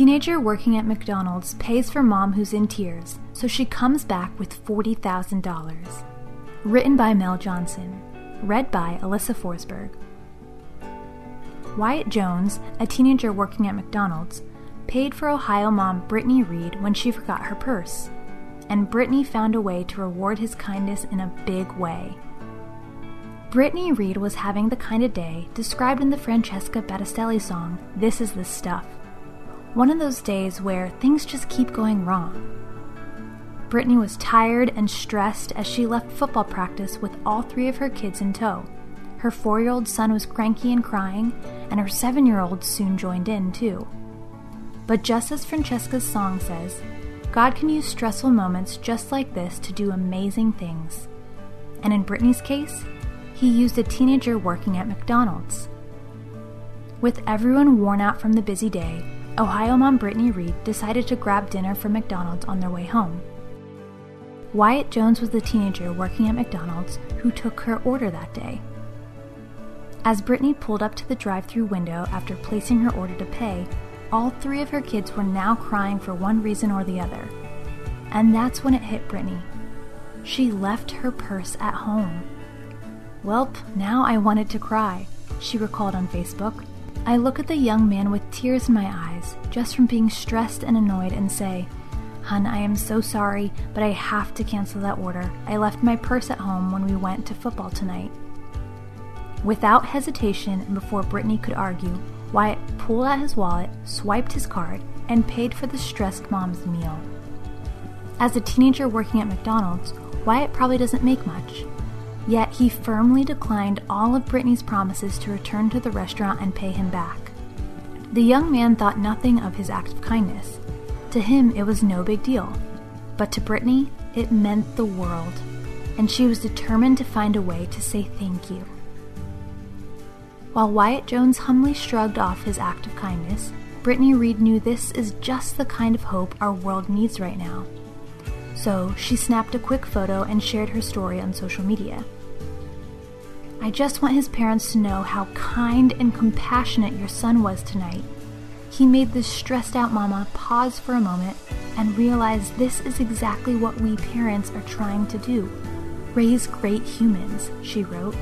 Teenager working at McDonald's pays for mom who's in tears, so she comes back with $40,000. Written by Mel Johnson. Read by Alyssa Forsberg. Wyatt Jones, a teenager working at McDonald's, paid for Ohio mom Brittany Reed when she forgot her purse. And Brittany found a way to reward his kindness in a big way. Brittany Reed was having the kind of day described in the Francesca Battistelli song, This Is the Stuff. One of those days where things just keep going wrong. Brittany was tired and stressed as she left football practice with all three of her kids in tow. Her four year old son was cranky and crying, and her seven year old soon joined in, too. But just as Francesca's song says, God can use stressful moments just like this to do amazing things. And in Brittany's case, he used a teenager working at McDonald's. With everyone worn out from the busy day, Ohio mom Brittany Reed decided to grab dinner from McDonald's on their way home. Wyatt Jones was the teenager working at McDonald's who took her order that day. As Brittany pulled up to the drive through window after placing her order to pay, all three of her kids were now crying for one reason or the other. And that's when it hit Brittany. She left her purse at home. Welp, now I wanted to cry, she recalled on Facebook. I look at the young man with tears in my eyes, just from being stressed and annoyed, and say, Hun, I am so sorry, but I have to cancel that order. I left my purse at home when we went to football tonight. Without hesitation and before Brittany could argue, Wyatt pulled out his wallet, swiped his card, and paid for the stressed mom's meal. As a teenager working at McDonald's, Wyatt probably doesn't make much, Yet he firmly declined all of Brittany's promises to return to the restaurant and pay him back. The young man thought nothing of his act of kindness. To him, it was no big deal. But to Brittany, it meant the world, and she was determined to find a way to say thank you. While Wyatt Jones humbly shrugged off his act of kindness, Brittany Reed knew this is just the kind of hope our world needs right now. So she snapped a quick photo and shared her story on social media. I just want his parents to know how kind and compassionate your son was tonight. He made this stressed out mama pause for a moment and realize this is exactly what we parents are trying to do raise great humans, she wrote.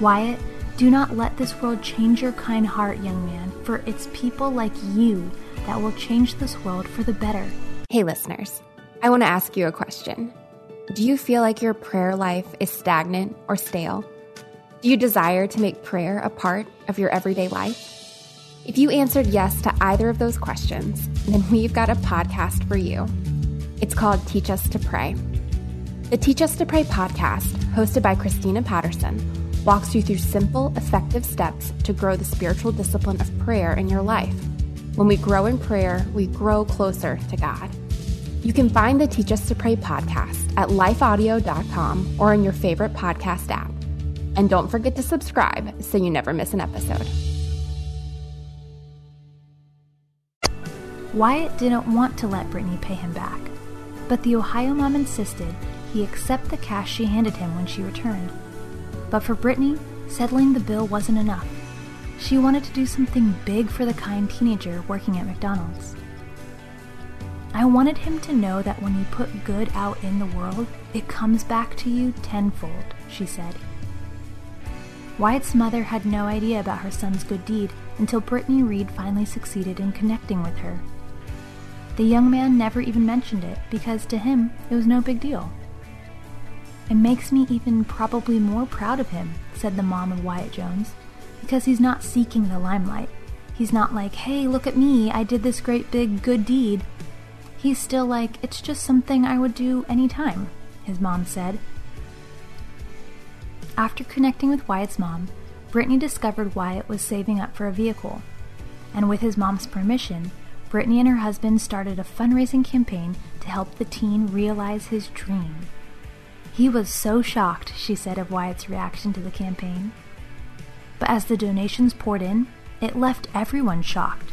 Wyatt, do not let this world change your kind heart, young man, for it's people like you that will change this world for the better. Hey, listeners. I want to ask you a question. Do you feel like your prayer life is stagnant or stale? Do you desire to make prayer a part of your everyday life? If you answered yes to either of those questions, then we've got a podcast for you. It's called Teach Us to Pray. The Teach Us to Pray podcast, hosted by Christina Patterson, walks you through simple, effective steps to grow the spiritual discipline of prayer in your life. When we grow in prayer, we grow closer to God. You can find the Teach Us to Pray podcast at lifeaudio.com or in your favorite podcast app. And don't forget to subscribe so you never miss an episode. Wyatt didn't want to let Brittany pay him back, but the Ohio mom insisted he accept the cash she handed him when she returned. But for Brittany, settling the bill wasn't enough. She wanted to do something big for the kind teenager working at McDonald's. I wanted him to know that when you put good out in the world, it comes back to you tenfold, she said. Wyatt's mother had no idea about her son's good deed until Brittany Reed finally succeeded in connecting with her. The young man never even mentioned it because to him it was no big deal. It makes me even probably more proud of him, said the mom of Wyatt Jones, because he's not seeking the limelight. He's not like, hey, look at me, I did this great big good deed He's still like, it's just something I would do anytime, his mom said. After connecting with Wyatt's mom, Brittany discovered Wyatt was saving up for a vehicle. and with his mom's permission, Brittany and her husband started a fundraising campaign to help the teen realize his dream. He was so shocked, she said, of Wyatt's reaction to the campaign. But as the donations poured in, it left everyone shocked.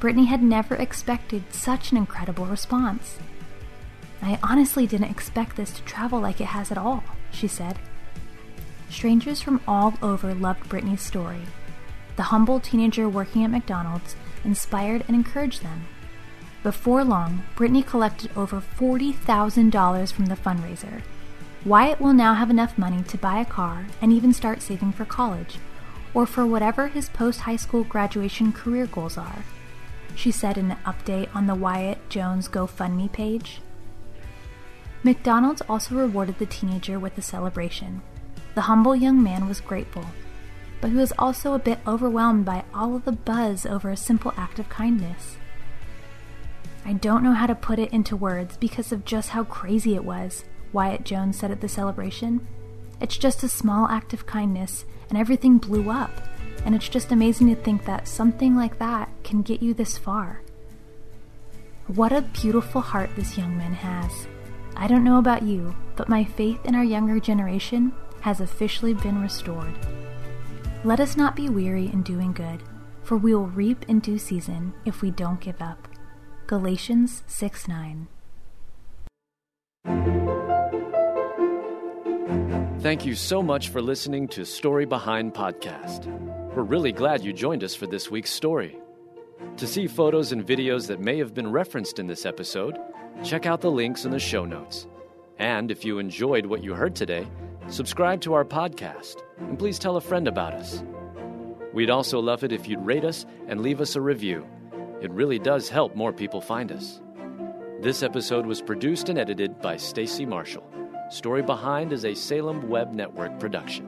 Brittany had never expected such an incredible response. I honestly didn't expect this to travel like it has at all, she said. Strangers from all over loved Brittany's story. The humble teenager working at McDonald's inspired and encouraged them. Before long, Brittany collected over $40,000 from the fundraiser. Wyatt will now have enough money to buy a car and even start saving for college, or for whatever his post high school graduation career goals are, she said in an update on the Wyatt Jones GoFundMe page. McDonald's also rewarded the teenager with a celebration. The humble young man was grateful, but he was also a bit overwhelmed by all of the buzz over a simple act of kindness. I don't know how to put it into words because of just how crazy it was, Wyatt Jones said at the celebration. It's just a small act of kindness, and everything blew up. And it's just amazing to think that something like that can get you this far. What a beautiful heart this young man has. I don't know about you, but my faith in our younger generation has officially been restored. Let us not be weary in doing good, for we will reap in due season if we don't give up. Galatians 6 9. Thank you so much for listening to Story Behind Podcast. We're really glad you joined us for this week's story. To see photos and videos that may have been referenced in this episode, check out the links in the show notes. And if you enjoyed what you heard today, subscribe to our podcast and please tell a friend about us. We'd also love it if you'd rate us and leave us a review. It really does help more people find us. This episode was produced and edited by Stacy Marshall. Story Behind is a Salem Web Network production.